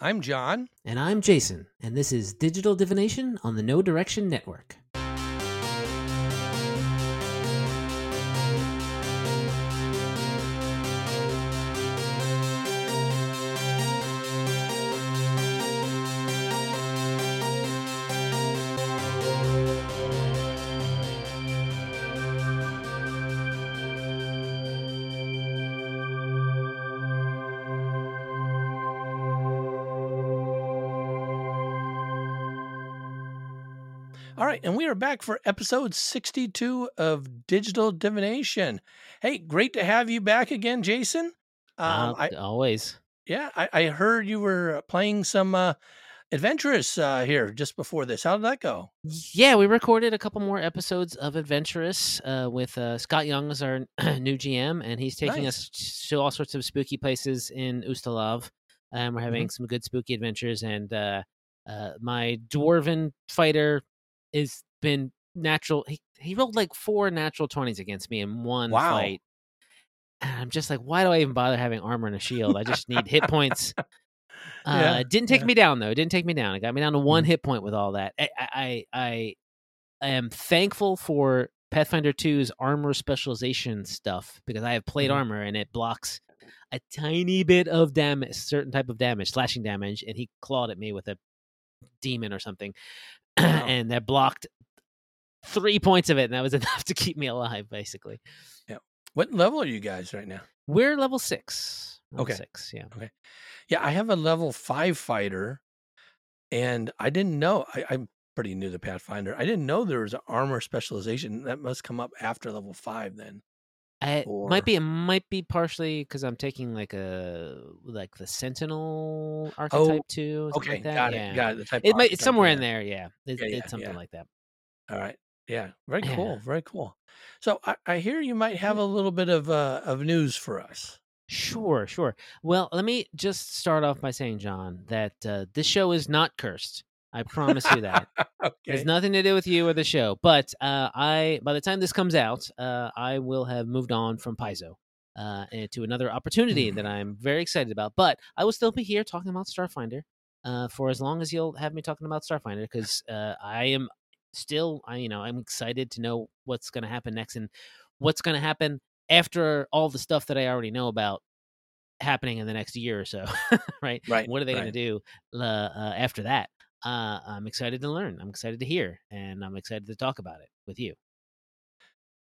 I'm John. And I'm Jason, and this is Digital Divination on the No Direction Network. Right, and we are back for episode 62 of Digital Divination. Hey, great to have you back again, Jason. Um, I, always. Yeah, I, I, heard you were playing some uh, Adventurous uh, here just before this. How did that go? Yeah, we recorded a couple more episodes of Adventurous uh, with uh, Scott Young as our new GM, and he's taking nice. us to all sorts of spooky places in Ustalav. And we're having mm-hmm. some good spooky adventures. And uh, uh, my dwarven fighter is been natural. He, he rolled like four natural 20s against me in one wow. fight. And I'm just like, why do I even bother having armor and a shield? I just need hit points. Uh, yeah, didn't take yeah. me down though. It didn't take me down. It got me down to one mm-hmm. hit point with all that. I, I I I am thankful for Pathfinder 2's armor specialization stuff because I have plate mm-hmm. armor and it blocks a tiny bit of damage, certain type of damage, slashing damage, and he clawed at me with a demon or something. and that blocked three points of it, and that was enough to keep me alive, basically. Yeah. What level are you guys right now? We're level six. Level okay. Six. Yeah. Okay. Yeah, I have a level five fighter, and I didn't know. I, I'm pretty new to Pathfinder. I didn't know there was an armor specialization that must come up after level five. Then it or... might be. It might be partially because I'm taking like a like the Sentinel archetype oh, too. Okay, like got yeah. it. Got it. The type it might. It's somewhere yeah. in there. Yeah, it, yeah, yeah it's something like that. All right. Yeah. Very cool. Very cool. So I, I hear you might have a little bit of uh, of news for us. Sure, sure. Well, let me just start off by saying, John, that uh, this show is not cursed. I promise you that. okay. There's nothing to do with you or the show. But uh, I, by the time this comes out, uh, I will have moved on from Paizo uh, to another opportunity that I'm very excited about. But I will still be here talking about Starfinder uh, for as long as you'll have me talking about Starfinder because uh, I am still, I, you know, I'm excited to know what's going to happen next and what's going to happen after all the stuff that I already know about happening in the next year or so, right? Right. What are they right. going to do uh, uh, after that? Uh, I'm excited to learn. I'm excited to hear, and I'm excited to talk about it with you.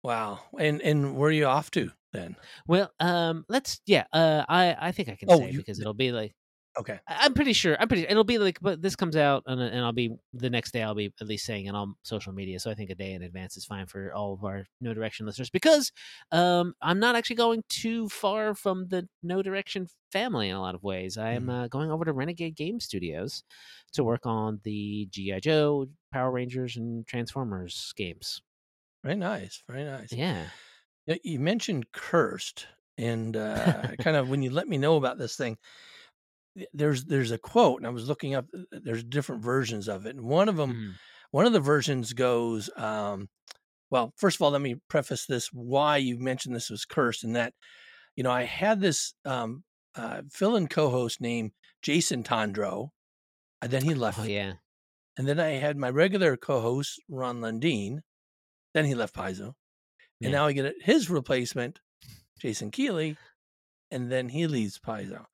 Wow. And and where are you off to then? Well, um, let's yeah. Uh, I I think I can oh, say you, because it'll be like Okay. I'm pretty sure. I'm pretty. It'll be like, but this comes out, and, and I'll be the next day. I'll be at least saying it on social media. So I think a day in advance is fine for all of our No Direction listeners because um, I'm not actually going too far from the No Direction family in a lot of ways. I am mm. uh, going over to Renegade Game Studios to work on the GI Joe, Power Rangers, and Transformers games. Very nice. Very nice. Yeah. You mentioned cursed, and uh, kind of when you let me know about this thing there's there's a quote and i was looking up there's different versions of it and one of them mm. one of the versions goes um, well first of all let me preface this why you mentioned this was cursed and that you know i had this um, uh, fill in co-host named jason tondro and then he left oh yeah and then i had my regular co-host ron lundeen then he left paizo and yeah. now i get his replacement jason keeley and then he leaves paizo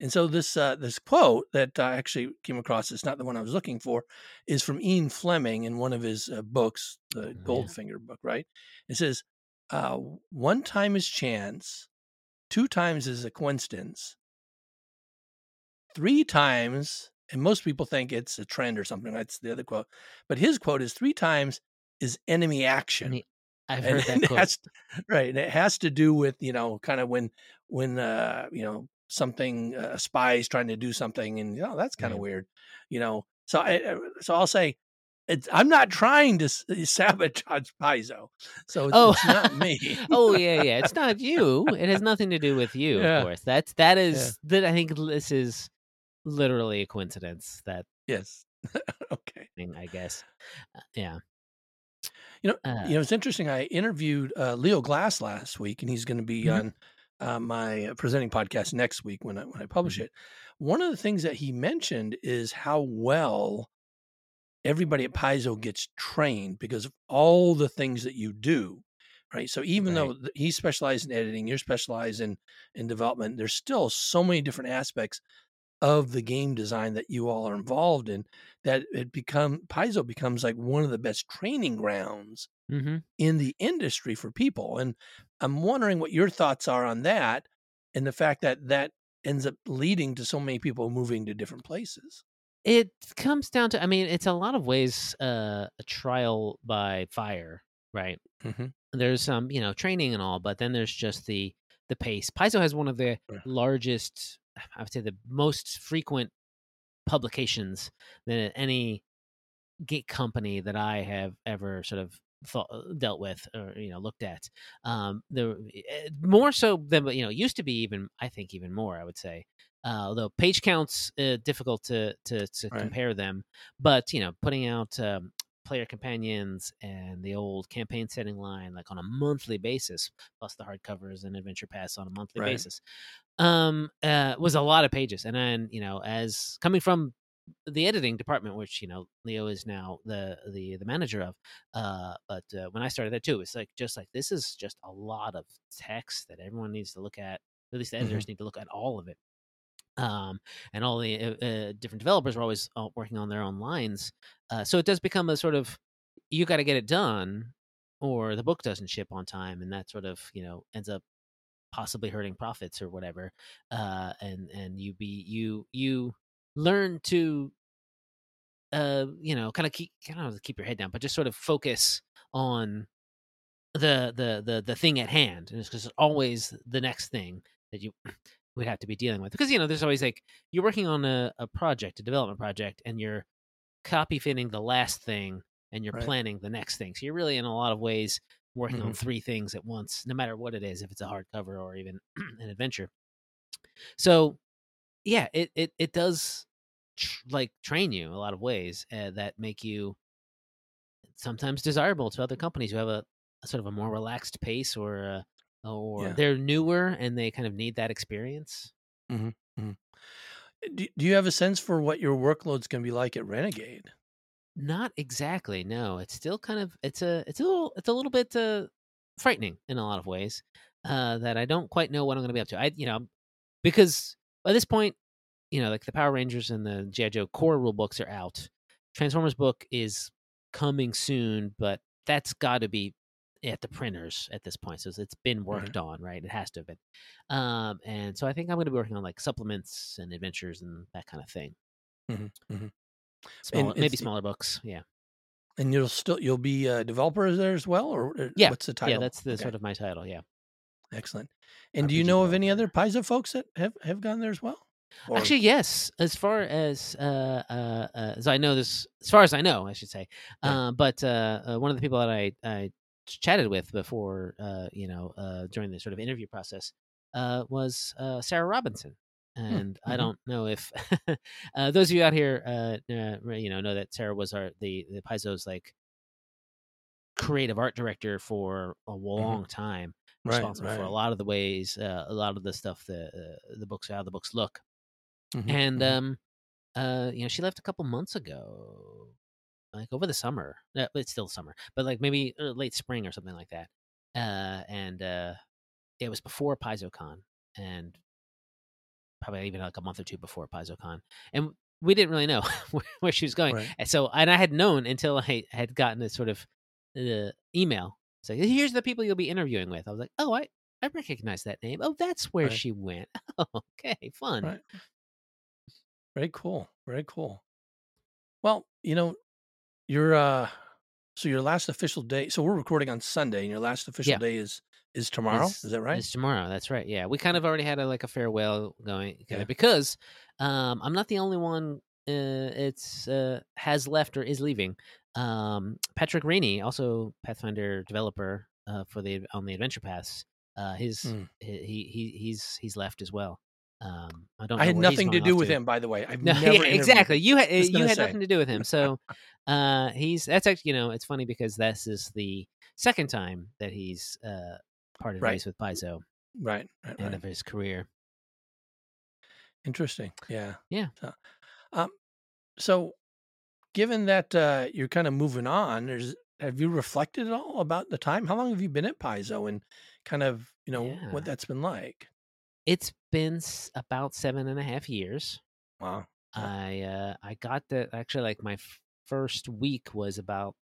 and so this uh, this quote that I actually came across, it's not the one I was looking for, is from Ian Fleming in one of his uh, books, the oh, Goldfinger book, right? It says, uh, one time is chance, two times is a coincidence, three times, and most people think it's a trend or something. That's the other quote. But his quote is three times is enemy action. I've heard and that quote. Has, right. And it has to do with, you know, kind of when, when, uh, you know, something uh, spies trying to do something and you know that's kind of weird you know so I, uh, so I'll say it's, I'm not trying to uh, sabotage Paizo, so it's, oh. it's not me. oh yeah, yeah, it's not you. It has nothing to do with you, yeah. of course. That's that is yeah. that. I think this is literally a coincidence. That yes, okay. I guess, uh, yeah. You know, uh, you know, it's interesting. I interviewed uh, Leo Glass last week, and he's going to be mm-hmm. on uh, my presenting podcast next week when I when I publish mm-hmm. it. one of the things that he mentioned is how well everybody at Paizo gets trained because of all the things that you do. Right. So even right. though he specialized in editing, you're specialized in in development, there's still so many different aspects of the game design that you all are involved in that it become Paizo becomes like one of the best training grounds mm-hmm. in the industry for people. And I'm wondering what your thoughts are on that and the fact that that ends up leading to so many people moving to different places. It comes down to, I mean, it's a lot of ways uh, a trial by fire, right? Mm-hmm. There's some, you know, training and all, but then there's just the the pace. Paizo has one of the largest, I would say, the most frequent publications than any gate company that I have ever sort of thought, uh, dealt with or you know looked at. Um, the eh, more so than you know used to be even I think even more I would say. Uh, although page counts uh, difficult to to, to right. compare them, but you know putting out um, player companions and the old campaign setting line like on a monthly basis, plus the hardcovers and adventure paths on a monthly right. basis, um, uh, was a lot of pages. And then you know as coming from the editing department, which you know Leo is now the the the manager of. Uh, but uh, when I started there too, it's like just like this is just a lot of text that everyone needs to look at. At least the editors mm-hmm. need to look at all of it. Um, and all the uh, uh different developers are always uh, working on their own lines. Uh, so it does become a sort of you got to get it done, or the book doesn't ship on time, and that sort of you know ends up possibly hurting profits or whatever. Uh, and and you be you you learn to uh you know kind of keep kind of keep your head down but just sort of focus on the the the the thing at hand and it's it's always the next thing that you would have to be dealing with because you know there's always like you're working on a, a project a development project and you're copy fitting the last thing and you're right. planning the next thing so you're really in a lot of ways working mm-hmm. on three things at once no matter what it is if it's a hardcover or even an adventure so yeah, it it it does tr- like train you a lot of ways uh, that make you sometimes desirable to other companies who have a, a sort of a more relaxed pace or or yeah. they're newer and they kind of need that experience. Mm-hmm. Mm-hmm. Do, do you have a sense for what your workload's going to be like at Renegade? Not exactly. No, it's still kind of it's a it's a little it's a little bit uh, frightening in a lot of ways. Uh, that I don't quite know what I'm going to be up to. I you know because by this point, you know, like the Power Rangers and the G.I. Joe core rule books are out. Transformers book is coming soon, but that's got to be at the printers at this point. So it's been worked on, right? It has to have been. Um, and so I think I'm going to be working on like supplements and adventures and that kind of thing. Mm-hmm, mm-hmm. Smaller, maybe smaller books, yeah. And you'll still you'll be a developer there as well, or yeah, what's the title? Yeah, that's the okay. sort of my title. Yeah. Excellent. And RPG do you know of any other Paizo folks that have, have gone there as well? Or... Actually, yes. As far as uh, uh, uh, as I know, this as far as I know, I should say. Yeah. Uh, but uh, uh, one of the people that I, I chatted with before, you know, during the sort of interview process, was Sarah Robinson. Hmm, and mm-hmm. I don't know if those of you out here, you know, know that Sarah was our the the Paizo's like creative art director for a mm-hmm. long mm-hmm. time responsible right, right. for a lot of the ways, uh, a lot of the stuff the uh, the books how the books look. Mm-hmm, and mm-hmm. um, uh, you know, she left a couple months ago, like over the summer. Uh, it's still summer, but like maybe uh, late spring or something like that. Uh, and uh, it was before PaizoCon, and probably even like a month or two before PaizoCon, and we didn't really know where, she was going. Right. And so, and I had known until I had gotten a sort of uh, email so here's the people you'll be interviewing with. I was like, oh, I, I recognize that name. Oh, that's where right. she went. Oh, okay, fun. Right. Very cool. Very cool. Well, you know, your uh so your last official day. So we're recording on Sunday, and your last official yeah. day is is tomorrow. It's, is that right? It's tomorrow. That's right. Yeah, we kind of already had a, like a farewell going yeah. because um I'm not the only one. Uh, it's uh has left or is leaving. Um, Patrick Renie, also Pathfinder developer uh, for the on the Adventure Path, uh, his mm. he, he he's he's left as well. Um, I don't. I had nothing to do with to. him, by the way. I've no, yeah, exactly. You had you had say. nothing to do with him. So, uh, he's that's actually you know it's funny because this is the second time that he's uh part of right. race with Paizo, right, right, end right. of his career. Interesting. Yeah. Yeah. So, um, so given that uh, you're kind of moving on, there's have you reflected at all about the time? How long have you been at Paizo and kind of you know Yeah. what that's been like? It's been about seven and a half years. Wow. I uh, I got the actually like my f- first week was about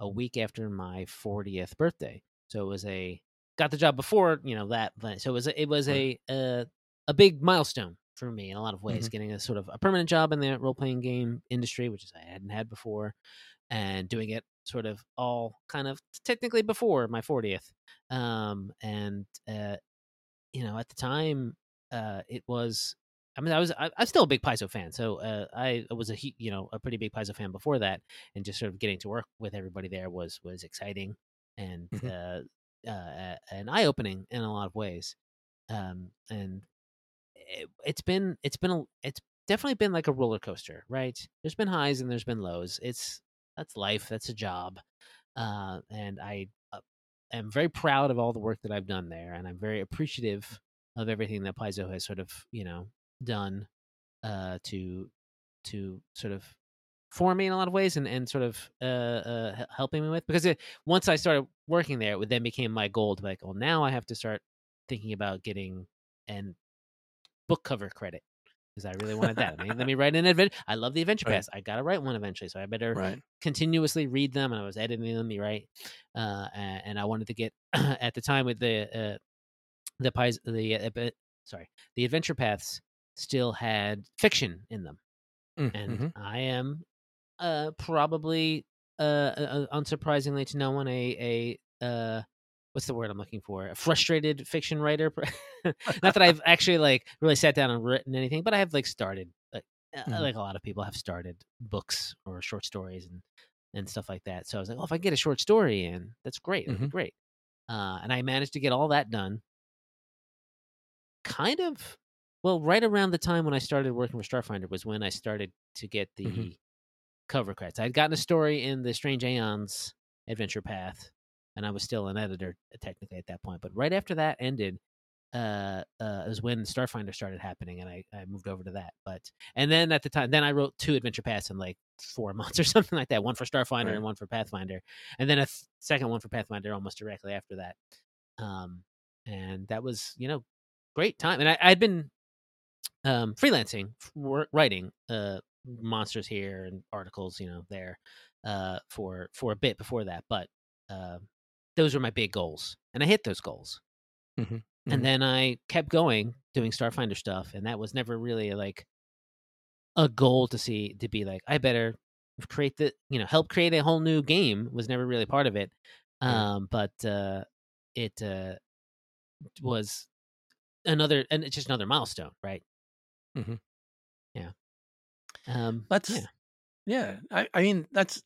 a week after my 40th birthday. So it was a got the job before you know that. So it was a, it was a a a big milestone for me in a lot of ways, getting a sort of a permanent job in the role playing game industry, which is I hadn't had before, and doing it sort of all kind of technically before my 40th. Um, and uh, you know, at the time, uh, it was. I mean, I was I, I'm still a big Paizo fan, so uh, I was a you know a pretty big Paizo fan before that, and just sort of getting to work with everybody there was was exciting and Mhm. uh, uh, and eye opening in a lot of ways. Um, and it, it's been it's been a, it's definitely been like a roller coaster, right? There's been highs and there's been lows. It's that's life. That's a job, uh, and I uh, am very proud of all the work that I've done there, and I'm very appreciative of everything that Paizo has sort of you know done uh, to to sort of for me in a lot of ways and, and sort of uh, uh, helping me with because it, once I started working there, it then became my goal to like, well, now I have to start thinking about getting an book cover credit because I really wanted that. I mean, let me write an adventure. I love the adventure Right. pass. I got to write one eventually, so I better Right. continuously read them. And I was editing them, you right? Uh, and I wanted to get at the time with the uh, the pies the uh, sorry the adventure paths still had fiction in them, Mm, and mhm. I am uh, probably uh, uh, unsurprisingly to no one a a uh, what's the word I'm looking for? A frustrated fiction writer. Not that I've actually like really sat down and written anything, but I have like started like uh, Mhm. like a lot of people have started books or short stories and and stuff like that. So I was like, oh, if I get a short story in, that's great. Mhm. great. Uh, and I managed to get all that done. Kind of, well, right around the time when I started working for Starfinder was when I started to get the Mhm. cover credits. I'd gotten a story in the Strange Aeons Adventure Path, and I was still an editor uh, technically at that point. But right after that ended, uh, uh, was when Starfinder started happening, and I, I moved over to that. But and then at the time, then I wrote two Adventure Paths in like four months or something like that. One for Starfinder Right. and one for Pathfinder, and then a th- second one for Pathfinder almost directly after that. Um, and that was you know great time, and I, I'd been um, freelancing, writing uh, monsters here and articles, you know, there uh, for for a bit before that. But uh, those were my big goals, and I hit those goals. Mhm, mhm. And then I kept going doing Starfinder stuff, and that was never really like a goal to see to be like I better create the you know help create a whole new game was never really part of it. Yeah. Um, but uh, it uh, was another and it's just another milestone, right? Mhm. Yeah. Um, That's yeah. yeah. I, I mean, that's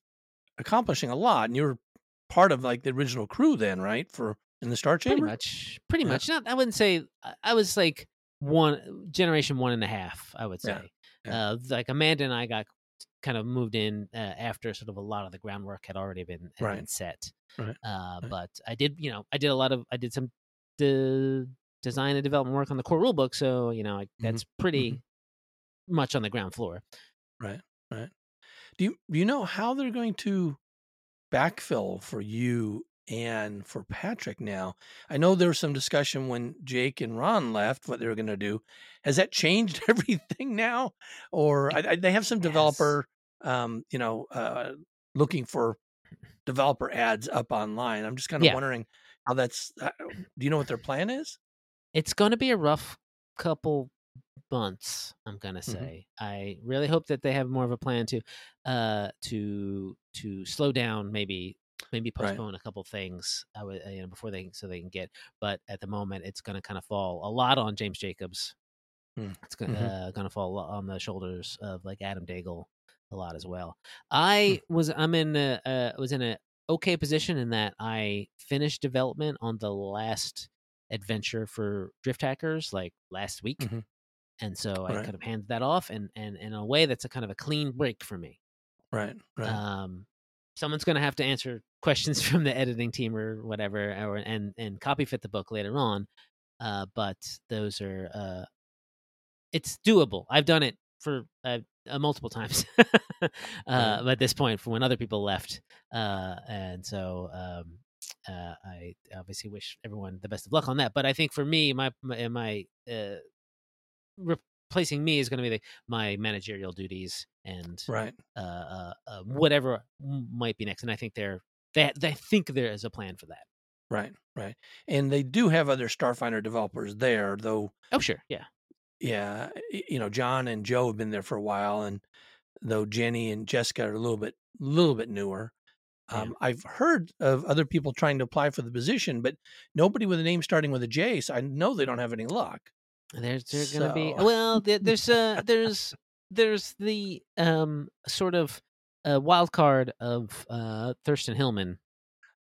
accomplishing a lot, and you're part of like the original crew then, right? For in the Star pretty Chamber. much pretty Yeah. much not i wouldn't say I- was like one generation one and a half i would say yeah. uh like amanda and i got kind of moved in uh, after sort of a lot of the groundwork had already been, had been set Right, uh right. but i did you know i did a lot of i did some de- design and development work on the core rule book so you know I, that's pretty much on the ground floor Right. Right. Do you do you know how they're going to backfill for you and for Patrick now? I know there was some discussion when Jake and Ron left what they were going to do. Has that changed everything now, or I, I, they have some Yes. developer, um, you know, uh, looking for developer ads up online? I'm just kind of Yeah. wondering how that's. Uh, do you know what their plan is? it's going to be a rough couple months i'm going to Mhm. say i really hope that they have more of a plan to uh to to slow down maybe maybe Right. postpone a couple things i would uh, you know before they so they can get but at the moment it's going to kind of fall a lot on james jacobs Hmm. it's going Mhm. uh, to fall on the shoulders of like adam daigle a lot as well i was i'm in a uh, was in a okay position in that i finished development on the last adventure for drift hackers like last week Mhm. And so i Right. kind of handed that off and and in a way that's a kind of a clean break for me Right. Right. um someone's going to have to answer questions from the editing team or whatever or and and copy fit the book later on uh but those are uh it's doable. I've done it for uh, uh, multiple times uh, right. at this point from when other people left, uh, and so um, uh, I obviously wish everyone the best of luck on that. But I think for me, my my, my uh, replacing me is going to be the, my managerial duties and right uh, uh, whatever might be next. And I think they're they they think there is a plan for that. Right, right. And they do have other Starfinder developers there, though. Oh, sure. Yeah. Yeah. You know, John and Joe have been there for a while. And though Jenny and Jessica are a little bit, a little bit newer, yeah. um, I've heard of other people trying to apply for the position, but nobody with a name starting with a J. So I know they don't have any luck. There's, there's so... going to be, well, there's, uh, there's, there's the, um, sort of, uh, wild card of, uh, Thurston Hillman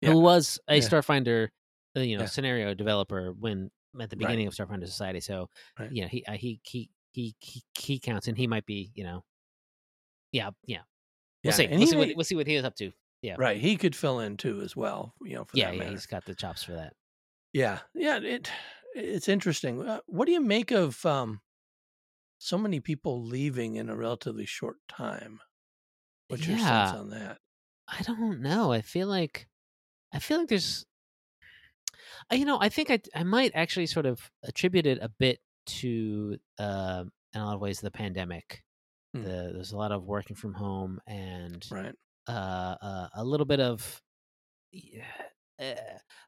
yeah. who was a yeah. Starfinder, uh, you know, yeah. scenario developer when at the beginning right. of Starfinder Society. So, right. you know, he, uh, he he he he he counts, and he might be, you know, yeah, yeah. We'll see. We'll see, what, we'll see what he is up to. Yeah, right. He could fill in too as well. You know, yeah, yeah. He's got the chops for that. Yeah, yeah. It it's interesting. Uh, what do you make of um so many people leaving in a relatively short time? What's your sense on that? I don't know. I feel like I feel like there's, uh, you know, I think I I might actually sort of attribute it a bit to uh, in a lot of ways the pandemic. Hmm. The, there's a lot of working from home and right. uh, uh, a little bit of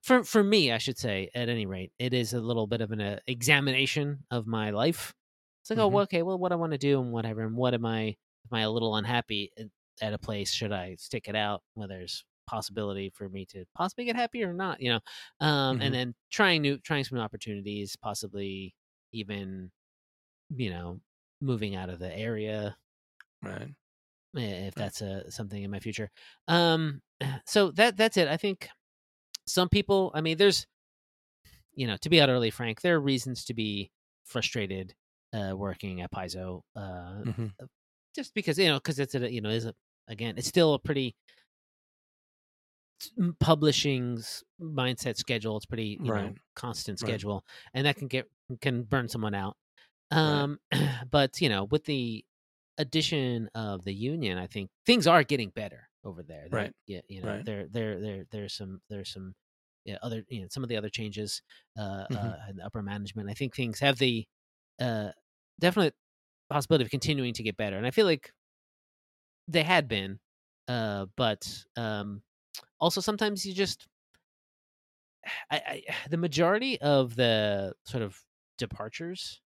for for me, I should say, at any rate, it is a little bit of an uh, examination of my life. It's like, oh, mm-hmm. oh, well, okay, well, what I want to do and whatever, and what am I? Am I a little unhappy at a place? Should I stick it out? Well, there's possibility for me to possibly get happy or not, you know. Um, mm-hmm. and then trying new trying some new opportunities, possibly even, you know, moving out of the area. Right. If that's a something in my future. Um so that that's it. I think some people, I mean, there's you know, to be utterly frank, there are reasons to be frustrated uh working at Paizo uh mm-hmm. Uh, just because you know because it's a you know is a again it's still a pretty publishing's mindset schedule. It's pretty you right. know constant schedule, right. and that can get can burn someone out. Um, right. but you know, with the addition of the union, I think things are getting better over there. They're, right. Yeah. You know, there there there there's some there's some yeah, other you know some of the other changes uh, mm-hmm. uh in the upper management. I think things have the uh definite possibility of continuing to get better, and I feel like they had been uh but um also sometimes you just I, I, the majority of the sort of departures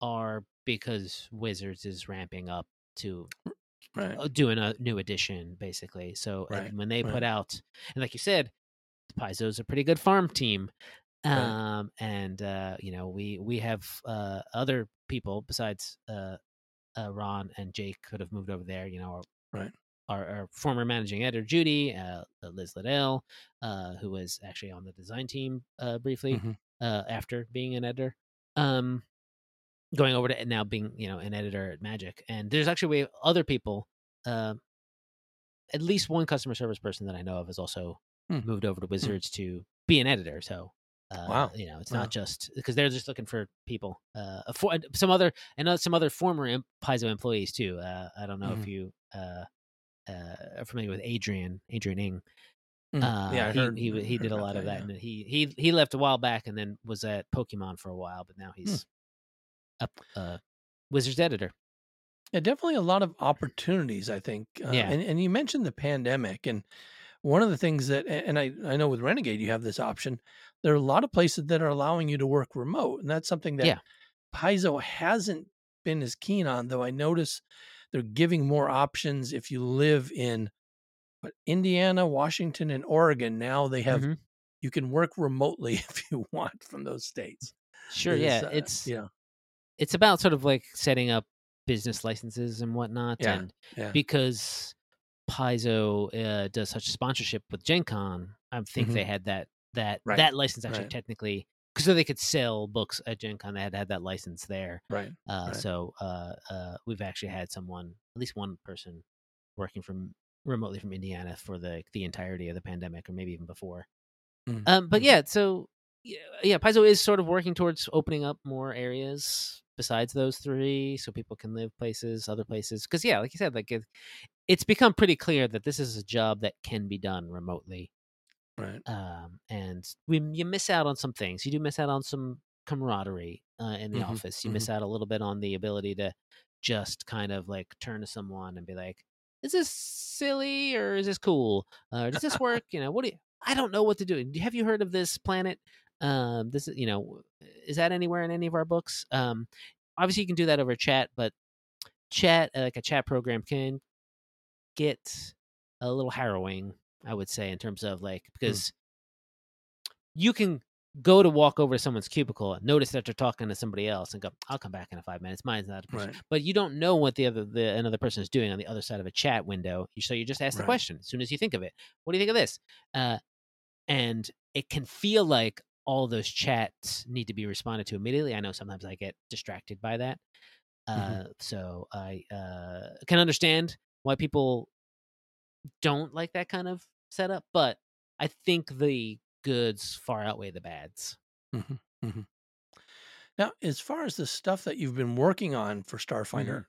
are because Wizards is ramping up to right. Uh, doing a new edition, basically. So right. when they right. put out, and like you said, the Paizo's a pretty good farm team. Um, and uh, you know, we we have uh, other people besides uh, uh, Ron and Jake could have moved over there. You know, right our, our former managing editor Judy, uh, Liz Liddell, uh, who was actually on the design team uh, briefly mm-hmm. Uh, after being an editor, um, going over to now being you know an editor at Magic. And there's actually other people. Um, at least one customer service person that I know of has also hmm. moved over to hmm. Wizards hmm. to be an editor. So uh, wow. You know, it's wow. not just because they're just looking for people. Uh, for, some other and some other former Paizo employees too. Uh, I don't know mm-hmm. if you uh, uh, familiar with Adrian, Adrian Ing. Mm, uh, yeah, I he, heard, he he, did a lot of that, yeah. and he he he left a while back, and then was at Pokemon for a while, but now hmm. he's up uh, Wizards editor. Yeah, definitely a lot of opportunities. I think. Uh, yeah, and and you mentioned the pandemic, and one of the things that, and I I know with Renegade you have this option. There are a lot of places that are allowing you to work remote, and that's something that yeah. Paizo hasn't been as keen on. Though I notice they're giving more options if you live in but Indiana, Washington, and Oregon. Now they have mm-hmm. you can work remotely if you want from those states. Sure, it's, yeah, uh, it's yeah, it's about sort of like setting up business licenses and whatnot, yeah, and yeah. because Paizo uh, does such sponsorship with Gen Con, I think mm-hmm. they had that that right. that license actually right. technically because so they could sell books at Gen Con. They had to have that license there. Right. Uh, right. So uh, uh, we've actually had someone, at least one person, working from remotely from Indiana for the the entirety of the pandemic, or maybe even before. Mm-hmm. Um, but mm-hmm. yeah, so yeah, yeah, Paizo is sort of working towards opening up more areas besides those three, so people can live places, other places. Because yeah, like you said, like it, it's become pretty clear that this is a job that can be done remotely. Right. Um, and we you miss out on some things. You do miss out on some camaraderie uh, in the Mhm, office. You miss out a little bit on the ability to just kind of like turn to someone and be like, "Is this silly or is this cool? Uh, does this work? you know, what do you? I don't know what to do. Have you heard of this planet? Um, this is you know, is that anywhere in any of our books? Um, obviously you can do that over chat, but chat uh, like a chat program can get a little harrowing. I would say in terms of like because you can go to walk over to someone's cubicle and notice that they're talking to somebody else and go, "I'll come back in a five minutes." Mine's not Right. but you don't know what the other the another person is doing on the other side of a chat window. So you just ask the Right. question as soon as you think of it. What do you think of this? Uh, and it can feel like all those chats need to be responded to immediately. I know sometimes I get distracted by that. Uh, Mhm. So I uh, can understand why people don't like that kind of setup, but I think the goods far outweigh the bads. Now, as far as the stuff that you've been working on for Starfinder, Mhm.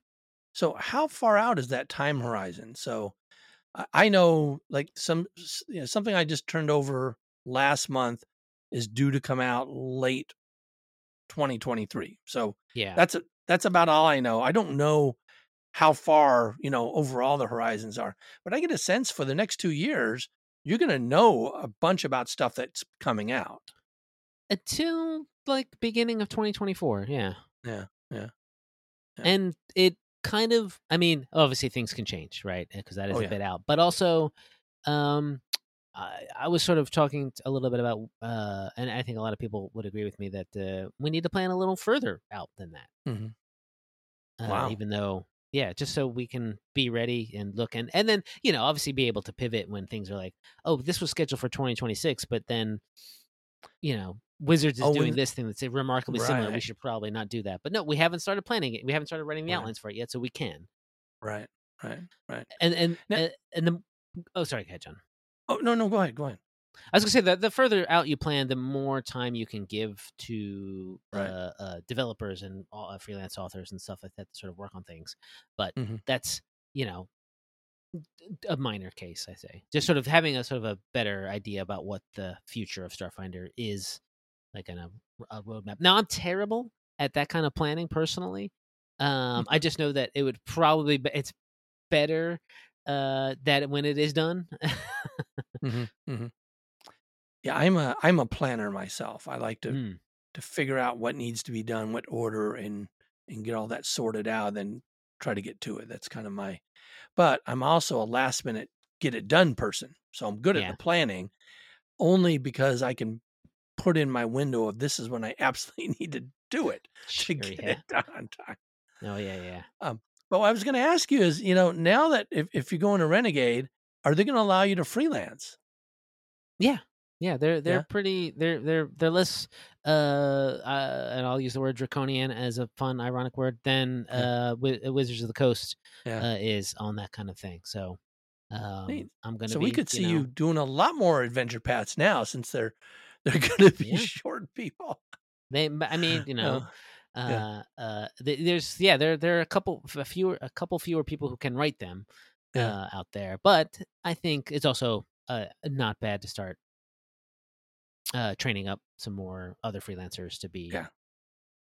so how far out is that time horizon? So I- I know like some you know, something I just turned over last month is due to come out late 2023. So Yeah. that's a, that's about all I know. I don't know how far, you know, overall the horizons are, but I get a sense for the next 2 years you're going to know a bunch about stuff that's coming out. Until like beginning of 2024. Yeah. Yeah. Yeah. Yeah. And it kind of, I mean, obviously things can change, right? Because that is Oh, a yeah. bit out. But also, um, I, I was sort of talking a little bit about, uh, and I think a lot of people would agree with me that uh, we need to plan a little further out than that. Mhm. Uh, Wow. Even though, yeah, just so we can be ready and look and and then you know obviously be able to pivot when things are like, oh, this was scheduled for 2026, but then, you know, Wizards is Oh, doing this thing that's remarkably similar. We should probably not do that. But no, we haven't started planning it. We haven't started writing the Right. outlines for it yet, so we can. Right. Right. Right. And and Now- and, and the oh, sorry, go ahead, John. Oh, no, no, go ahead. Go ahead. I was gonna say that the further out you plan, the more time you can give to Right. uh, uh, developers and all, uh, freelance authors and stuff like that to sort of work on things. But Mhm. that's you know a minor case, I say. Just sort of having a sort of a better idea about what the future of Starfinder is, like in a, a roadmap. Now, I'm terrible at that kind of planning personally. Um, I just know that it would probably be, it's better uh, that when it is done. Mhm, mhm. Yeah, I'm a I'm a planner myself. I like to Mm, to figure out what needs to be done, what order, and and get all that sorted out, then try to get to it. That's kind of my. But I'm also a last minute get it done person, so I'm good Yeah. at the planning, only because I can put in my window of this is when I absolutely need to do it to get yeah. it done on time. Oh yeah, yeah. Um, But what I was going to ask you is, you know, now that if if you go into Renegade, are they going to allow you to freelance? Yeah, yeah, they're they're Yeah? pretty they're they're they're less uh, uh and I'll use the word draconian as a fun ironic word than uh Wi- Wizards of the Coast Yeah. uh, is on that kind of thing. So um I'm gonna so be we could see you, know, doing a lot more adventure paths now since they're they're going to be Yeah. short people. they I mean you know Oh, yeah. uh uh there's yeah there there are a couple a fewer a couple fewer people who can write them Yeah. uh out there but I think it's also uh not bad to start uh training up some more other freelancers to be Yeah.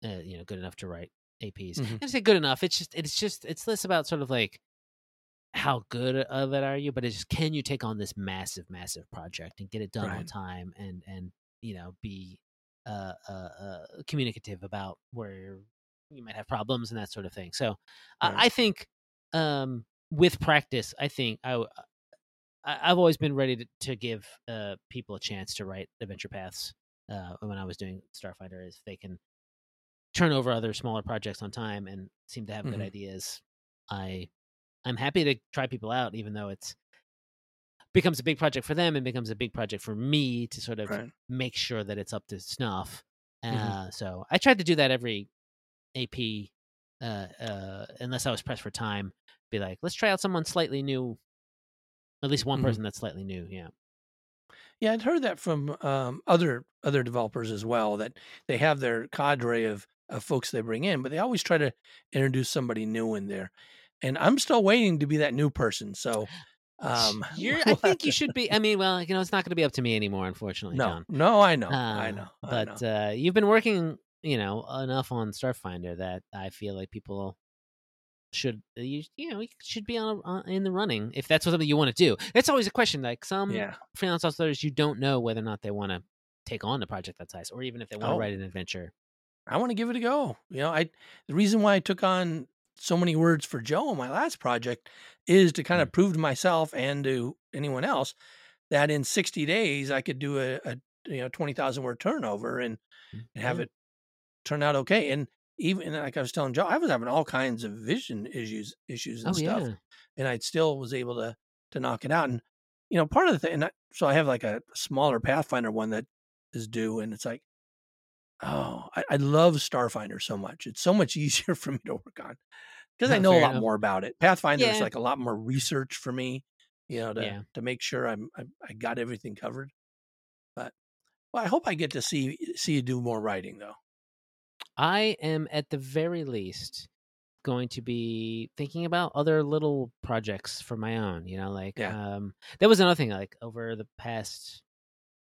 uh, you know good enough to write APs. Mhm. I say good enough. It's just it's just it's less about sort of like how good of it are you, but it's just can you take on this massive, massive project and get it done on time and and you know be uh, uh, uh communicative about where you might have problems and that sort of thing. So Right. I I think um with practice, I think I I've always been ready to, to give uh, people a chance to write adventure paths. Uh, when I was doing Starfinder, is they can turn over other smaller projects on time and seem to have good Mhm. ideas. I I'm happy to try people out, even though it's becomes a big project for them and becomes a big project for me to sort of Right. make sure that it's up to snuff. Uh, Mhm. So I tried to do that every AP, uh, uh, unless I was pressed for time. Be like, let's try out someone slightly new, at least one Mhm. person that's slightly new. Yeah. Yeah, I'd heard that from um, other other developers as well that they have their cadre of of folks they bring in, but they always try to introduce somebody new in there. And I'm still waiting to be that new person. So um, You're, I think you should be. I mean, well, you know, it's not going to be up to me anymore, unfortunately. No, John. no, I know, Uh, I know, I But know. uh, you've been working, you know, enough on Starfinder that I feel like people should uh, you you know you should be on, on uh, in the running if that's something you want to do. It's always a question. Like some yeah, freelance authors, you don't know whether or not they want to take on a project that size, or even if they want to Oh. write an adventure. I want to give it a go. You know, I the reason why I took on so many words for Joe on my last project is to kind of hmm. prove to myself and to anyone else that in 60 days I could do a, a you know 20,000 word turnover and, mm, and have it turn out okay. And even like I was telling Joe, I was having all kinds of vision issues issues oh, and Oh stuff, yeah, and I still was able to to knock it out. And you know, part of the thing, and I, so I have like a smaller Pathfinder one that is due, and it's like, oh, I, I love Starfinder so much. It's so much easier for me to work on because I Oh, know a lot enough. more about it. Pathfinder is like a lot more research for me, you know, to Yeah. to make sure I'm I, I got everything covered. But well, I hope I get to see see you do more writing though. I am at the very least going to be thinking about other little projects for my own. You know, like Yeah. um, that was another thing. Like over the past,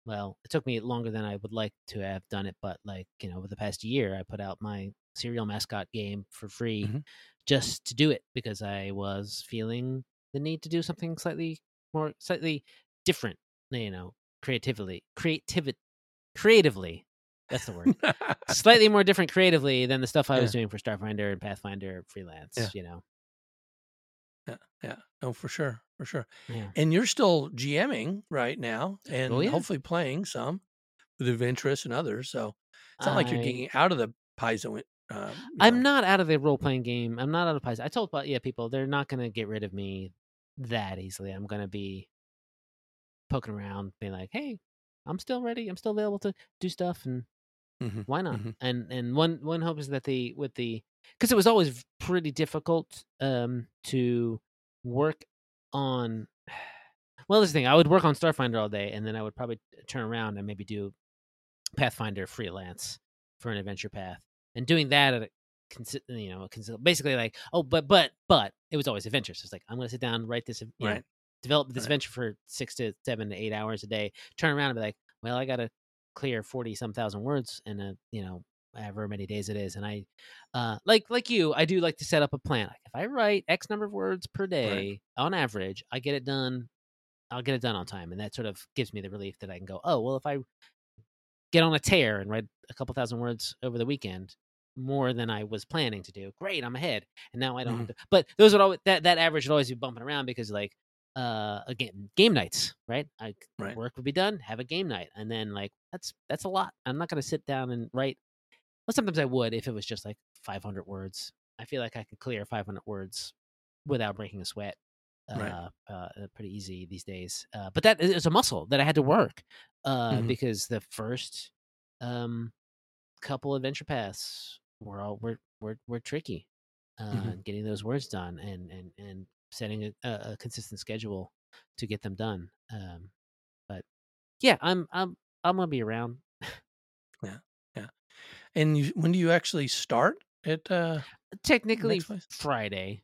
well, it took me longer than I would like to have done it, but like you know, over the past year, I put out my cereal mascot game for free Mhm. just to do it because I was feeling the need to do something slightly more, slightly different. You know, creatively, creativity, creatively. That's the word slightly more different creatively than the stuff I was doing for Starfinder and Pathfinder freelance. Yeah. You know, yeah, yeah. No, for sure, for sure. yeah. And you're still GMing right now, and Oh, yeah. hopefully playing some with Adventurous and others. So it's not like you're getting out of the Paizo. Um, I'm know. not out of the role playing game. I'm not out of Paizo. I told yeah people they're not going to get rid of me that easily. I'm going to be poking around, being like, hey, I'm still ready. I'm still available to do stuff, and Mhm, why not? mhm. And and one one hope is that the with the because it was always pretty difficult um to work on. Well, this thing. I would work on Starfinder all day, and then I would probably turn around and maybe do Pathfinder freelance for an adventure path, and doing that at a you know, basically like, oh, but but but it was always adventures. It's like I'm going to sit down, write this, you know, Right. develop this Right. adventure for six to seven to eight hours a day. Turn around and be like, well, I got to clear forty some thousand words in a you know however many days it is, and I uh like like you, I do like to set up a plan. Like if I write X number of words per day on average, I get it done. I'll get it done on time, and that sort of gives me the relief that I can go, oh well, if I get on a tear and write a couple thousand words over the weekend more than I was planning to do. Great, I'm ahead. And now I don't have to but those would always that, that average would always be bumping around because like uh again game nights, right? I Right. work would be done, have a game night. And then like that's that's a lot. I'm not gonna sit down and write well sometimes I would if it was just like five hundred words. I feel like I could clear five hundred words without breaking a sweat. Uh, Right. uh, pretty easy these days. Uh, but that is a muscle that I had to work uh, Mhm. because the first um, couple adventure paths were all were were, were tricky. Uh, Mhm. Getting those words done and and and setting a, a, consistent schedule to get them done. Um, but yeah, I'm I'm I'm gonna be around. Yeah, yeah. And you, when do you actually start at? Uh, Technically Friday,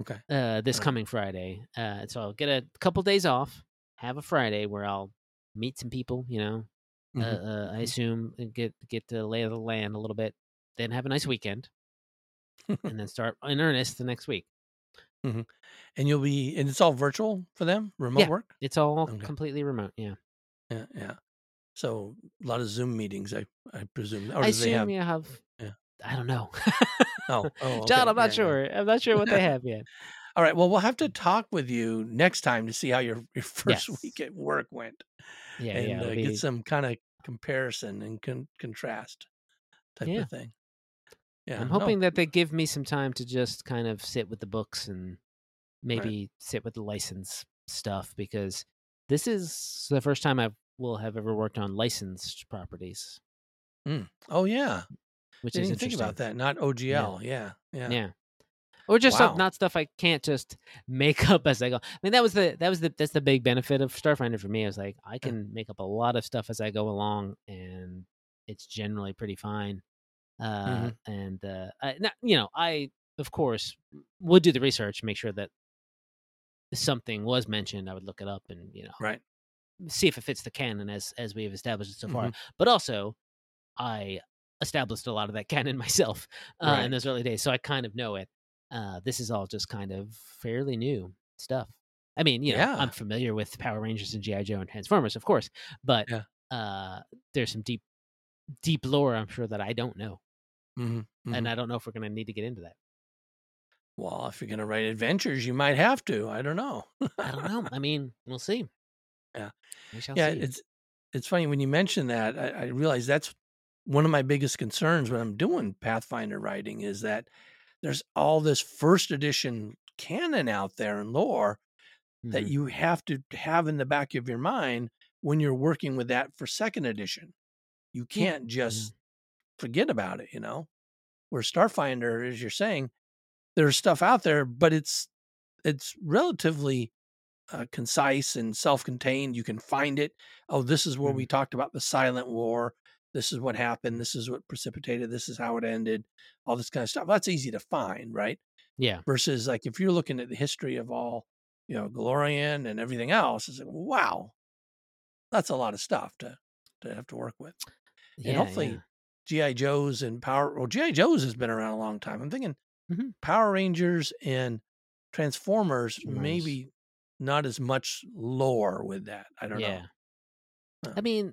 okay. uh, this Alright. coming Friday. Uh, so I'll get a couple days off, have a Friday where I'll meet some people. You know, Mhm. uh, uh, I assume and get get the lay of the land a little bit. Then have a nice weekend, and then start in earnest the next week. And you'll be, and it's all virtual for them, remote Yeah. work. It's all Okay. completely remote. Yeah, Yeah, yeah. So a lot of Zoom meetings, I I presume. Or I do they assume have? you have. Yeah. I don't know, Oh, oh, John. I'm not Yeah, yeah. sure. I'm not sure what they have yet. All right. Well, we'll have to talk with you next time to see how your your first Yes. week at work went, Yeah, and yeah. uh, it'll get some kind of comparison and con- contrast type Yeah. of thing. Yeah. I'm no, hoping that they give me some time to just kind of sit with the books and maybe sit with the license stuff because this is the first time I will have ever worked on licensed properties, mm. Oh yeah. which is even think interesting. about that. Not OGL. Yeah. Yeah. Yeah. or just Wow. some, not stuff I can't just make up as I go. I mean, that was the that was the that's the big benefit of Starfinder for me. I was like, I can make up a lot of stuff as I go along, and it's generally pretty fine. Uh, Mhm. And uh, I, not, you know, I of course would do the research, make sure that something was mentioned. I would look it up and you know Right. see if it fits the canon as as we have established it so far. Mm-hmm. But also, I established a lot of that canon myself uh, Right. in those early days, so I kind of know it. Uh, this is all just kind of fairly new stuff. I mean, you know, Yeah. I'm familiar with Power Rangers and GI Joe and Transformers, of course, but Yeah. uh, there's some deep, deep lore I'm sure that I don't know, hmm and I don't know if we're going to need to get into that. Well, if you're going to write adventures, you might have to. I don't know. I don't know. I mean, we'll see. Yeah. we shall yeah, see. it's it's funny when you mention that. I, I realize that's one of my biggest concerns when I'm doing Pathfinder writing is that there's all this first edition canon out there and lore that Mhm. you have to have in the back of your mind when you're working with that for second edition. You can't just forget about it, you know. Where Starfinder, as you're saying, there's stuff out there, but it's it's relatively uh, concise and self-contained. You can find it. Oh, this is where we talked about the Silent War. This is what happened. This is what precipitated. This is how it ended. All this kind of stuff. That's easy to find, right? yeah, versus like if you're looking at the history of all you know Golarion and everything else, it's like wow, that's a lot of stuff to to have to work with. yeah, and hopefully yeah. GI Joes and Power well GI Joes has been around a long time. I'm thinking Mhm. Power Rangers and Transformers Transformers. maybe not as much lore with that. I don't yeah. know. I mean,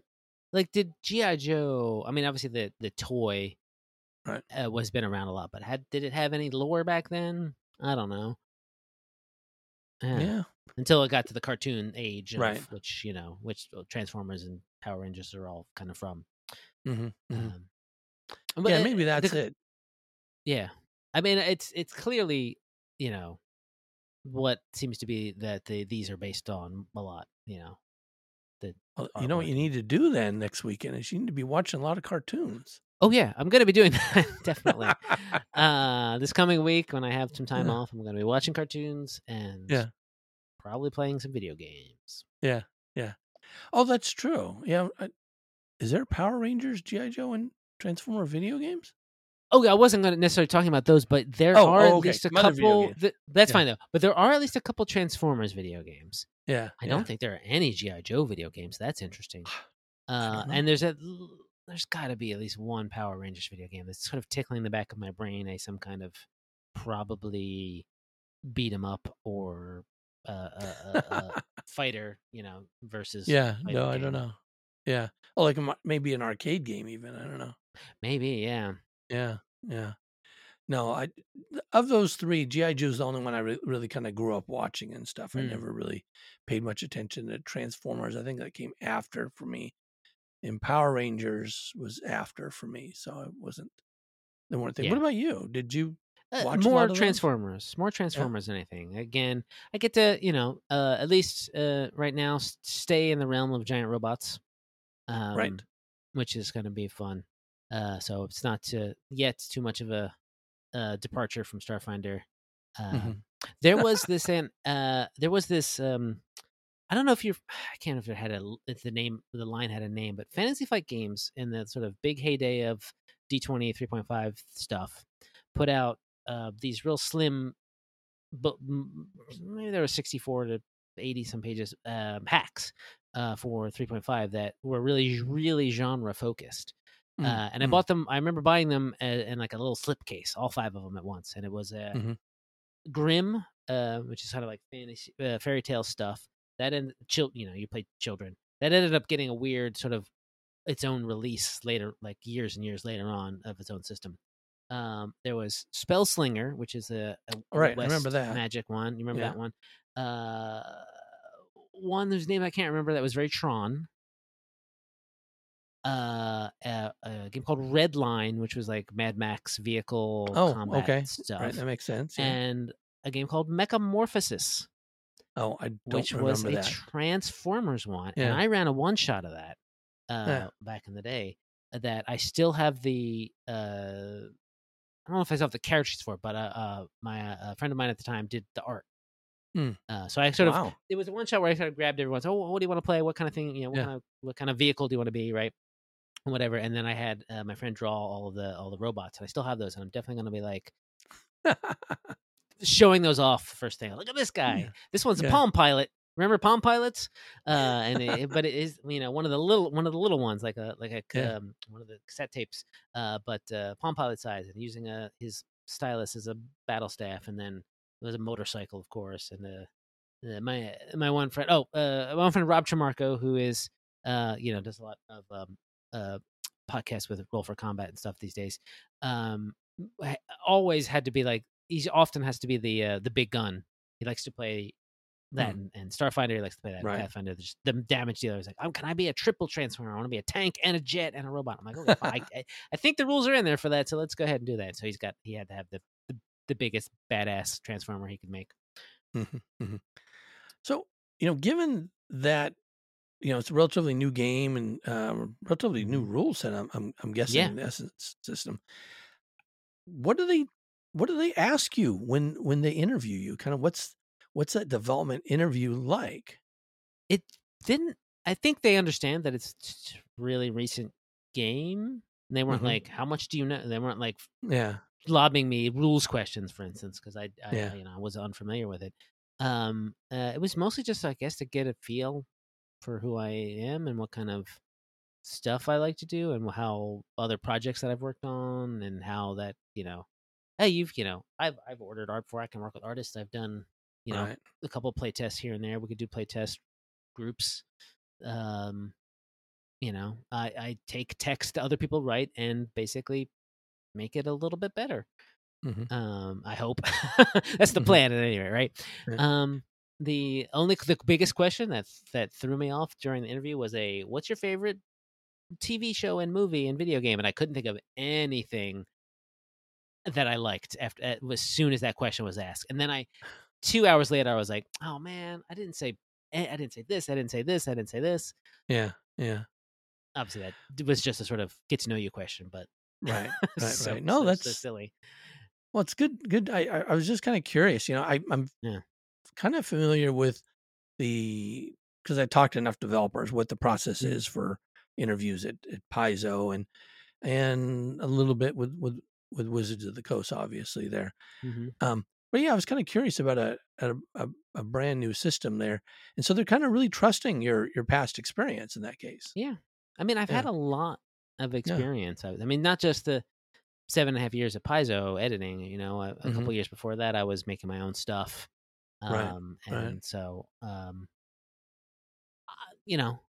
like, did GI Joe? I mean, obviously the the toy Right. uh, was been around a lot, but had did it have any lore back then? I don't know. Yeah. Yeah. Until it got to the cartoon age, of, Right. Which you know, which Transformers and Power Rangers are all kind of from. hmm Um, but, Yeah, uh, maybe that's the- it. Yeah, I mean, it's it's clearly you know what seems to be that the, these are based on a lot. You know, Well, you know what you need to do then next weekend is you need to be watching a lot of cartoons. Oh yeah, I'm gonna be doing that definitely. uh, this coming week when I have some time Yeah. off, I'm gonna be watching cartoons and Yeah. probably playing some video games. Yeah, yeah. Oh, that's true. Yeah. I, is there Power Rangers, GI Joe, and Transformer video games? Oh, I wasn't gonna necessarily talking about those, but there Oh, are oh, at okay. least a couple. Th- that's Yeah. fine though, but there are at least a couple Transformers video games. Yeah. I don't think there are any GI Joe video games. That's interesting. Uh, and there's a there's got to be at least one Power Rangers video game that's sort of tickling the back of my brain. A some kind of probably beat 'em up or uh, a, a, a fighter, you know, versus Yeah. No, I don't know. Yeah. Oh, like maybe an arcade game, even. I don't know. Maybe, yeah. Yeah. Yeah. No, I of those three, GI Joe's the only one I re- really kind of grew up watching and stuff. I Hmm. never really paid much attention to Transformers. I think that came after for me. And Power Rangers was after for me, so it wasn't the one thing. Yeah. What about you? Did you? Uh, Watch a lot more of those? Transformers, more Transformers than anything. Again, I get to you know uh, at least uh, right now s- stay in the realm of giant robots, um, Which is going to be fun. Uh, so it's not uh, yet too much of a uh, departure from Starfinder. Um, Mhm. There was this and uh, there was this. Um, I don't know if you're. I can't know if it had a if the name the line had a name, but Fantasy Flight Games in the sort of big heyday of D20 3.5 stuff put out uh, these real slim, but maybe there were 64 to 80 some pages um, hacks uh, for 3.5 that were really really genre focused. Mm, Uh, and I mm. bought them. I remember buying them uh, in like a little slipcase, all five of them at once, and it was a Mhm. Grimm, uh, which is kind of like fantasy uh, fairy tale stuff. That and chil- you know, you play children. That ended up getting a weird sort of its own release later, like years and years later on of its own system. Um, there was Spellslinger, which is a, a right, I remember that. magic one. You remember Yeah. that one? Uh, one whose name I can't remember that was very Tron. Uh, a, a game called Redline, which was like Mad Max vehicle Oh, combat okay. stuff, Right, that makes sense. Yeah. and a game called Mechamorphosis, oh, I don't which remember was a that. Transformers one, Yeah. and I ran a one shot of that uh, Yeah. back in the day. That I still have the uh, I don't know if I still have the characters for it, but uh, uh my uh, friend of mine at the time did the art. Uh, so I sort of it was a one shot where I sort of grabbed everyone's. Oh, what do you want to play? What kind of thing? You know, what Yeah. kind of what kind of vehicle do you want to be? Right, whatever. And then I had uh, my friend draw all of the all the robots, and I still have those. And I'm definitely going to be like showing those off first thing. Look at this guy. Yeah. This one's a Palm Pilot. Remember Palm Pilots? Uh, and it, but it is you know one of the little one of the little ones like a like a Yeah. um, one of the cassette tapes. Uh, but uh, Palm Pilot size and using a his stylus as a battle staff, and then it was a motorcycle, of course, and uh, uh, my my one friend oh uh, my one friend Rob Tremarco who is uh you know does a lot of um uh podcasts with Roll for Combat and stuff these days. Um, always had to be like he often has to be the uh, the big gun. He likes to play that, and, and Starfinder he likes to play that. Right. Pathfinder, just the damage dealer is like, oh, can I be a triple transformer? I want to be a tank and a jet and a robot. I'm like, okay. I, I, think the rules are in there for that, so let's go ahead and do that. So he's got he had to have the the, the biggest badass transformer he could make. Mhm, mhm. So, you know, given that, you know, it's a relatively new game and uh, relatively new rule set, I'm, I'm, I'm guessing Yeah. in the Essence system. What do they, what do they ask you when when they interview you? Kind of what's what's that development interview like? it didn't i think they understand that it's really recent game and they weren't Mhm. like how much do you know they weren't like Yeah, lobbing me rules questions for instance because I, I Yeah. you know i was unfamiliar with it um uh, it was mostly just i guess to get a feel for who i am and what kind of stuff i like to do and how other projects that i've worked on and how that you know hey you've you know i've i've ordered art before i can work with artists i've done you know right. a couple play tests here and there. We could do play test groups. Um, you know, I, I take text other people write and basically make it a little bit better. Mhm. Um, I hope that's the Mhm. plan at any rate, right? Yeah. Um, the only the biggest question that that threw me off during the interview was a what's your favorite TV show and movie and video game, and I couldn't think of anything that I liked after uh, as soon as that question was asked, and then I two hours later I was like, oh man, I didn't say eh, I didn't say this, I didn't say this, I didn't say this. Yeah, yeah, Obviously, that was just a sort of get to know you question, but right, right, so, right. No, so- that's so silly. Well, it's good. Good. I I, I was just kind of curious. You know, I, I'm Yeah. Kind of familiar with the because I talked to enough developers what the process Mhm. is for interviews at, at Paizo and and a little bit with with with Wizards of the Coast, obviously there. hmm Um, but yeah, I was kind of curious about a a, a a brand new system there, and so they're kind of really trusting your your past experience in that case. Yeah. I mean, I've had a lot of experience. I, I mean, not just the seven and a half years of Paizo editing. You know, a, a Mhm. couple years before that, I was making my own stuff. Right, Um, right. and so, um, I- you know,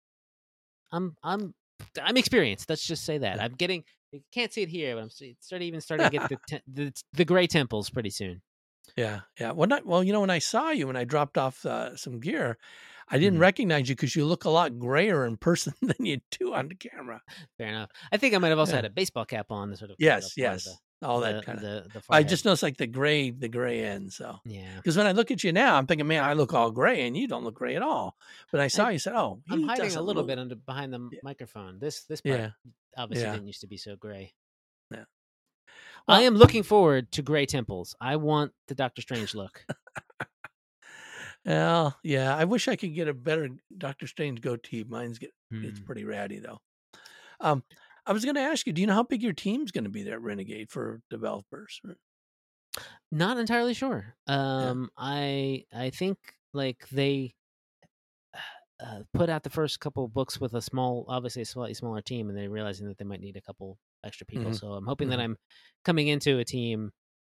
I'm I'm I'm experienced. Let's just say that. I'm getting. You can't see it here, but I'm starting even starting to get the te- the, the gray temples pretty soon. Yeah, yeah. Well, not well. You know, when I saw you when I dropped off uh, some gear, I didn't Mhm. recognize you because you look a lot grayer in person than you do on the camera. Fair enough. I think I might have also Yeah. had a baseball cap on. To sort of Yes, up part of yes. All the, that kind of. the, the I forehead. just noticed like the gray, the gray end. So yeah. because when I look at you now, I'm thinking, man, I look all gray, and you don't look gray at all. But I saw you said, oh, I'm hiding a little look- bit under behind the Yeah. microphone. This this part Yeah, obviously Yeah. didn't used to be so gray. Yeah. I am looking forward to gray temples. I want the Doctor Strange look. well, yeah. I wish I could get a better Doctor Strange goatee. Mine's get it's Hmm. pretty ratty though. Um, I was going to ask you, do you know how big your team's going to be there Renegade for developers? Not entirely sure. Um, I I think like they uh, put out the first couple of books with a small, obviously a slightly smaller team, and they're realizing that they might need a couple extra people. Mhm. So I'm hoping that Mhm. I'm coming into a team,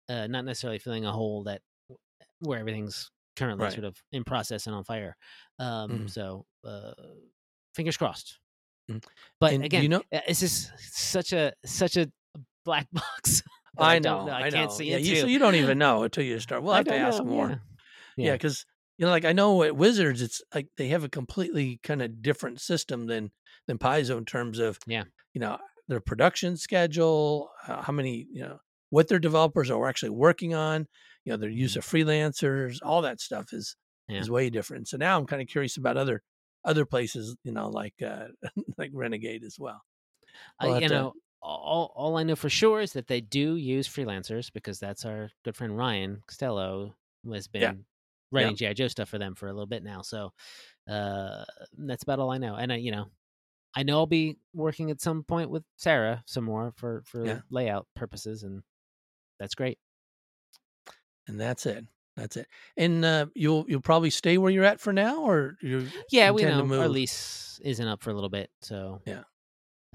uh, not necessarily filling a hole that where everything's currently Right. sort of in process and on fire. Um, Mhm. So uh, fingers crossed. Mhm. But And again, you know- uh, it's just such a such a black box. I know, I, I can't know. see yeah, into. you, so you don't even know until you start. We'll I have to ask know, more. yeah. Yeah, Yeah. because you know, like I know at Wizards, it's like they have a completely kind of different system than than Paizo in terms of Yeah. you know, their production schedule, uh, how many you know what their developers are actually working on, you know, their use of freelancers, all that stuff is. Yeah. is way different. So now I'm kind of curious about other other places, you know, like uh like Renegade as well. Have you to- know, all, all I know for sure is that they do use freelancers because that's our good friend Ryan Costello who has been Yeah. writing GI Joe stuff for them for a little bit now. So uh, that's about all I know. And I, you know, I know I'll be working at some point with Sarah some more for for Yeah. layout purposes, and that's great. and that's it. That's it. And uh, you'll you'll probably stay where you're at for now, or you Yeah, we know our lease isn't up for a little bit, so Yeah.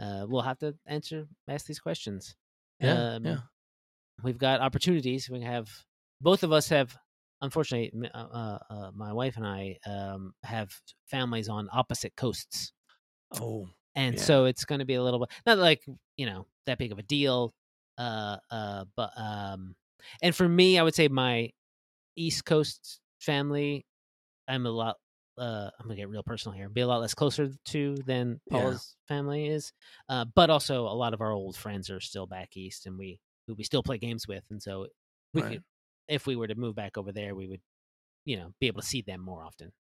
uh, we'll have to answer ask these questions. Yeah, um, yeah. we've got opportunities. We have both of us have, unfortunately, uh, uh, uh, my wife and I um, have families on opposite coasts, Oh, and Yeah. so it's going to be a little bit not like you know that big of a deal. Uh, uh, but um, and for me, I would say my East Coast family, I'm a lot. Uh, I'm gonna get real personal here. Be a lot less closer to than Yeah. Family is, uh, but also a lot of our old friends are still back east, and we who we still play games with, and so we Right. could, if we were to move back over there, we would, you know, be able to see them more often,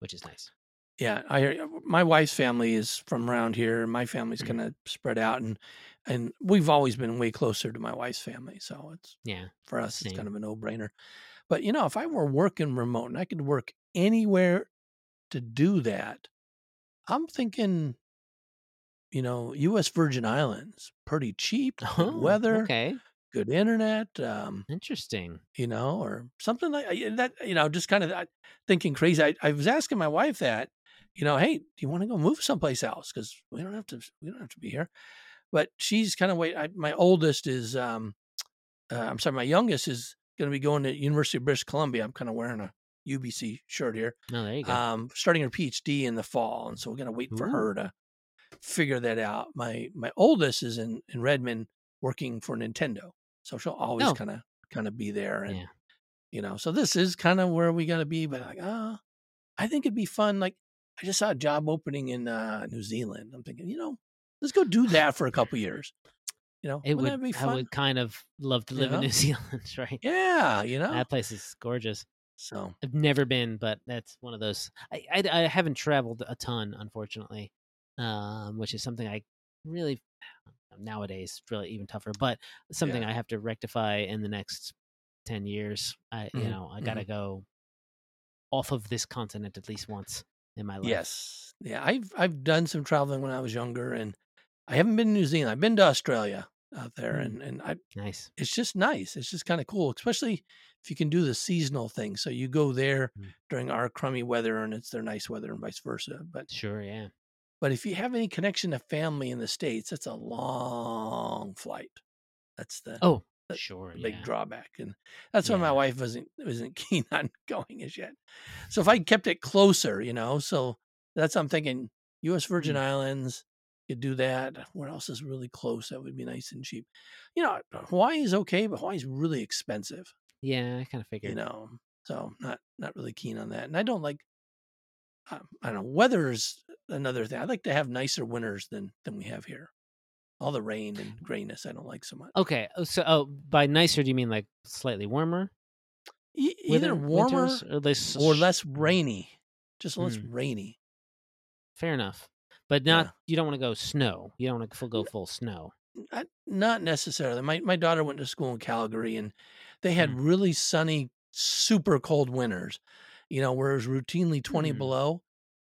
which is nice. yeah. I hear my wife's family is from around here. My family's Mhm. kind of spread out, and and we've always been way closer to my wife's family, so it's Yeah, for us it's kind of a no brainer. But you know, if I were working remote and I could work anywhere to do that, I'm thinking, you know, U.S. Virgin Islands, pretty cheap, oh, weather, okay, good internet. Um, interesting. you know, or something like that. You know, just kind of thinking crazy. I, I was asking my wife that, you know, hey, do you want to go move someplace else? Because we don't have to, we don't have to be here. But she's kind of wait. I, my oldest is, um, uh, I'm sorry, my youngest is going to be going to University of British Columbia. I'm kind of wearing a UBC shirt here. No, there you go. Um, starting her PhD in the fall, and so we're going to wait for her to figure that out. My my oldest is in in Redmond working for Nintendo, so she'll always Oh. kind of kind of be there, and Yeah. you know, so this is kind of where we got to be. But like, ah, I think it'd be fun. Like, I just saw a job opening in uh, New Zealand. I'm thinking, you know, let's go do that for a couple years. You know, it would. be I would kind of love to You live in know? New Zealand, right? Yeah, you know. That place is gorgeous. So I've never been, but that's one of those. I I, I haven't traveled a ton, unfortunately, um, which is something I really nowadays really even tougher. But something Yeah. I have to rectify in the next ten years. I you Mhm, know I got to go off of this continent at least once in my life. yes, yeah, I've I've done some traveling when I was younger, and I haven't been to New Zealand. I've been to Australia out there, Mm. and and I nice. it's just nice. It's just kind of cool, especially if you can do the seasonal thing. So you go there Mm. during our crummy weather and it's their nice weather and vice versa. But Sure, yeah. but if you have any connection to family in the states, that's a long flight. That's the Oh, the- sure, the big yeah. drawback, and that's why my wife wasn't wasn't keen on going as yet. So if I kept it closer, you know, so that's I'm thinking. U.S. Virgin Mm. Islands could do that. Where else is really close? That would be nice and cheap. You know, Hawaii is okay, but Hawaii's really expensive. Yeah, I kind of figured. You know, so not not really keen on that. And I don't like. Um, I don't know. Weather's another thing. I like to have nicer winters than than we have here. All the rain and grayness, I don't like so much. Okay, oh, so oh, by nicer, do you mean like slightly warmer? E- either warmer or less, or less rainy, just less Mm. rainy. Fair enough, but not. Yeah. You don't want to go snow. You don't want to full go full snow. Not, not necessarily. My my daughter went to school in Calgary, and they had Mm. really sunny, super cold winters. You know, where it was routinely twenty Mm. below.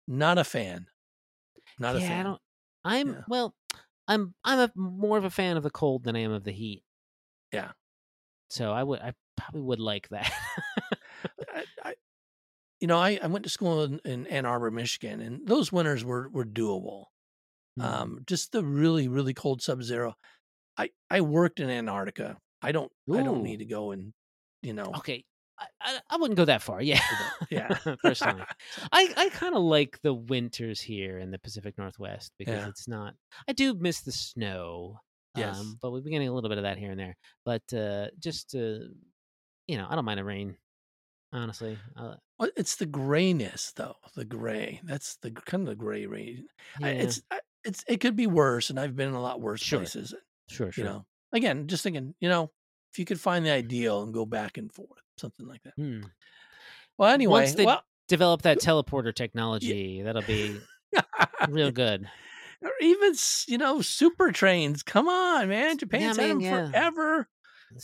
Not a fan. Not a yeah, fan. I don't. I'm Yeah. well. I'm I'm a, more of a fan of the cold than I am of the heat. Yeah. So I would. I probably would like that. You know, I, I went to school in, in Ann Arbor, Michigan, and those winters were were doable. Mm. Um, just the really really cold sub zero. I I worked in Antarctica. I don't I don't need to go and you know okay, I, I I wouldn't go that far. Yeah, yeah personally. I, I kind of like the winters here in the Pacific Northwest because Yeah. it's not. I do miss the snow. Yes. Um, but we've been getting a little bit of that here and there. But uh, just uh, you know, I don't mind the rain. Honestly, uh, Well, it's the grayness though. The gray. That's the kind of the gray rain. yeah, I, it's I, it's it could be worse, and I've been in a lot worse Sure. places. sure, sure. You know, again, just thinking. You know, if you could find the ideal and go back and forth, something like that. Hmm. Well, anyway, Once they well, develop that teleporter technology, that'll be real good. or even you know super trains. Come on, man! Japan's yeah, had them yeah. forever.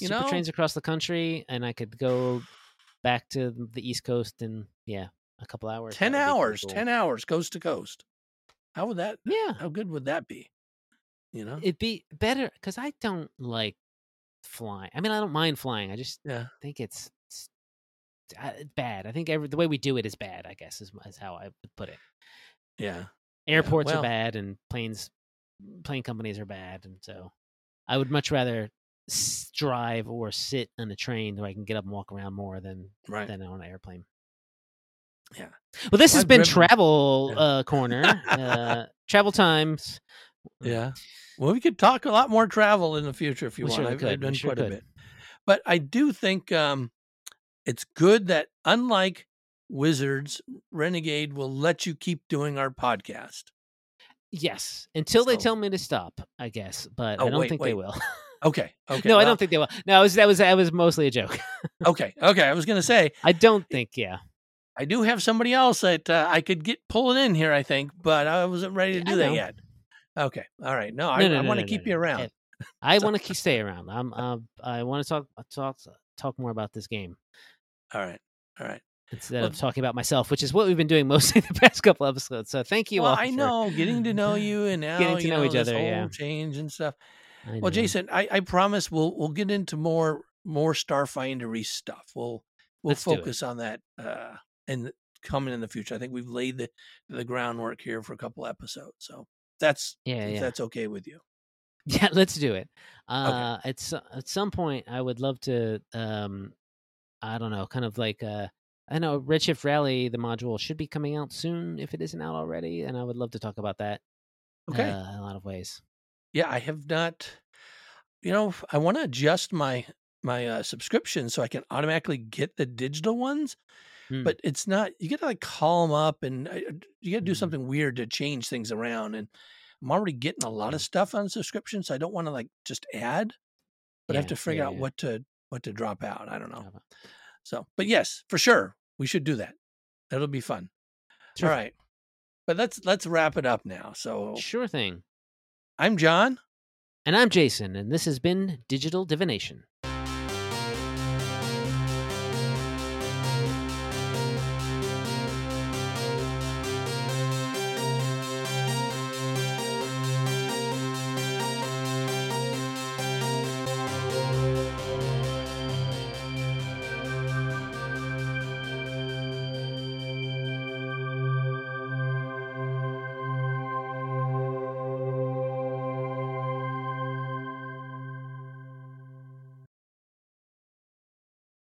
You super know? trains across the country, and I could go back to the East Coast in yeah a couple hours. Ten hours, cool. ten hours, coast to coast. How would that? Yeah, how good would that be? You know, it'd be better because I don't like flying. I mean, I don't mind flying. I just yeah. think it's, it's bad. I think every the way we do it is bad. I guess is, is how I would put it. Yeah, airports yeah, well, are bad, and planes, plane companies are bad, and so I would much rather drive or sit on a train where I can get up and walk around more than right. than on an airplane. Yeah. Well, this well, has I've been driven... travel yeah. uh, corner. uh, travel times. Yeah. Well, we could talk a lot more travel in the future if you we want. Sure I've. I've done sure quite could. a bit. But I do think um, it's good that unlike Wizards, Renegade will let you keep doing our podcast. Yes, until so. they tell me to stop, I guess. But oh, I don't wait, think wait. they will. Okay. Okay. no, well, I don't think they will. No, was, that was that was mostly a joke. okay. Okay. I was going to say. I don't think. Yeah. I do have somebody else that uh, I could get pulling in here. I think, but I wasn't ready to do that yet. Okay. All right. No, I, no, no, I want to keep you around. I want to stay around. I'm. Uh, I want to talk talk talk more about this game. All right. All right. Instead well, of talking about myself, which is what we've been doing mostly the past couple episodes. So thank you well, all. I know getting to know you and now getting to know, know each other. Whole yeah. Change and stuff. Well, Jason, I, I promise we'll we'll get into more more Starfindery stuff. We'll we'll Let's focus on that uh and coming in the future. I think we've laid the the groundwork here for a couple episodes. So that's yeah, yeah. that's okay with you. Yeah, let's do it. Uh okay. at at some point I would love to um I don't know, kind of like uh I know Redshift Rally, the module should be coming out soon if it isn't out already, and I would love to talk about that. Okay. Uh, in a lot of ways yeah, I have not. You know, I want to adjust my my uh, subscription so I can automatically get the digital ones, Hmm. but it's not. You got to like call them up, and uh, you got to do Mhm. something weird to change things around. And I'm already getting a lot of stuff on subscription, so I don't want to like just add, but I have to figure yeah, out yeah. what to what to drop out. I don't know. So, but yes, for sure, we should do that. That'll be fun. Sure. All right, but let's let's wrap it up now. So Sure thing. I'm John. And I'm Jason, and this has been Digital Divination.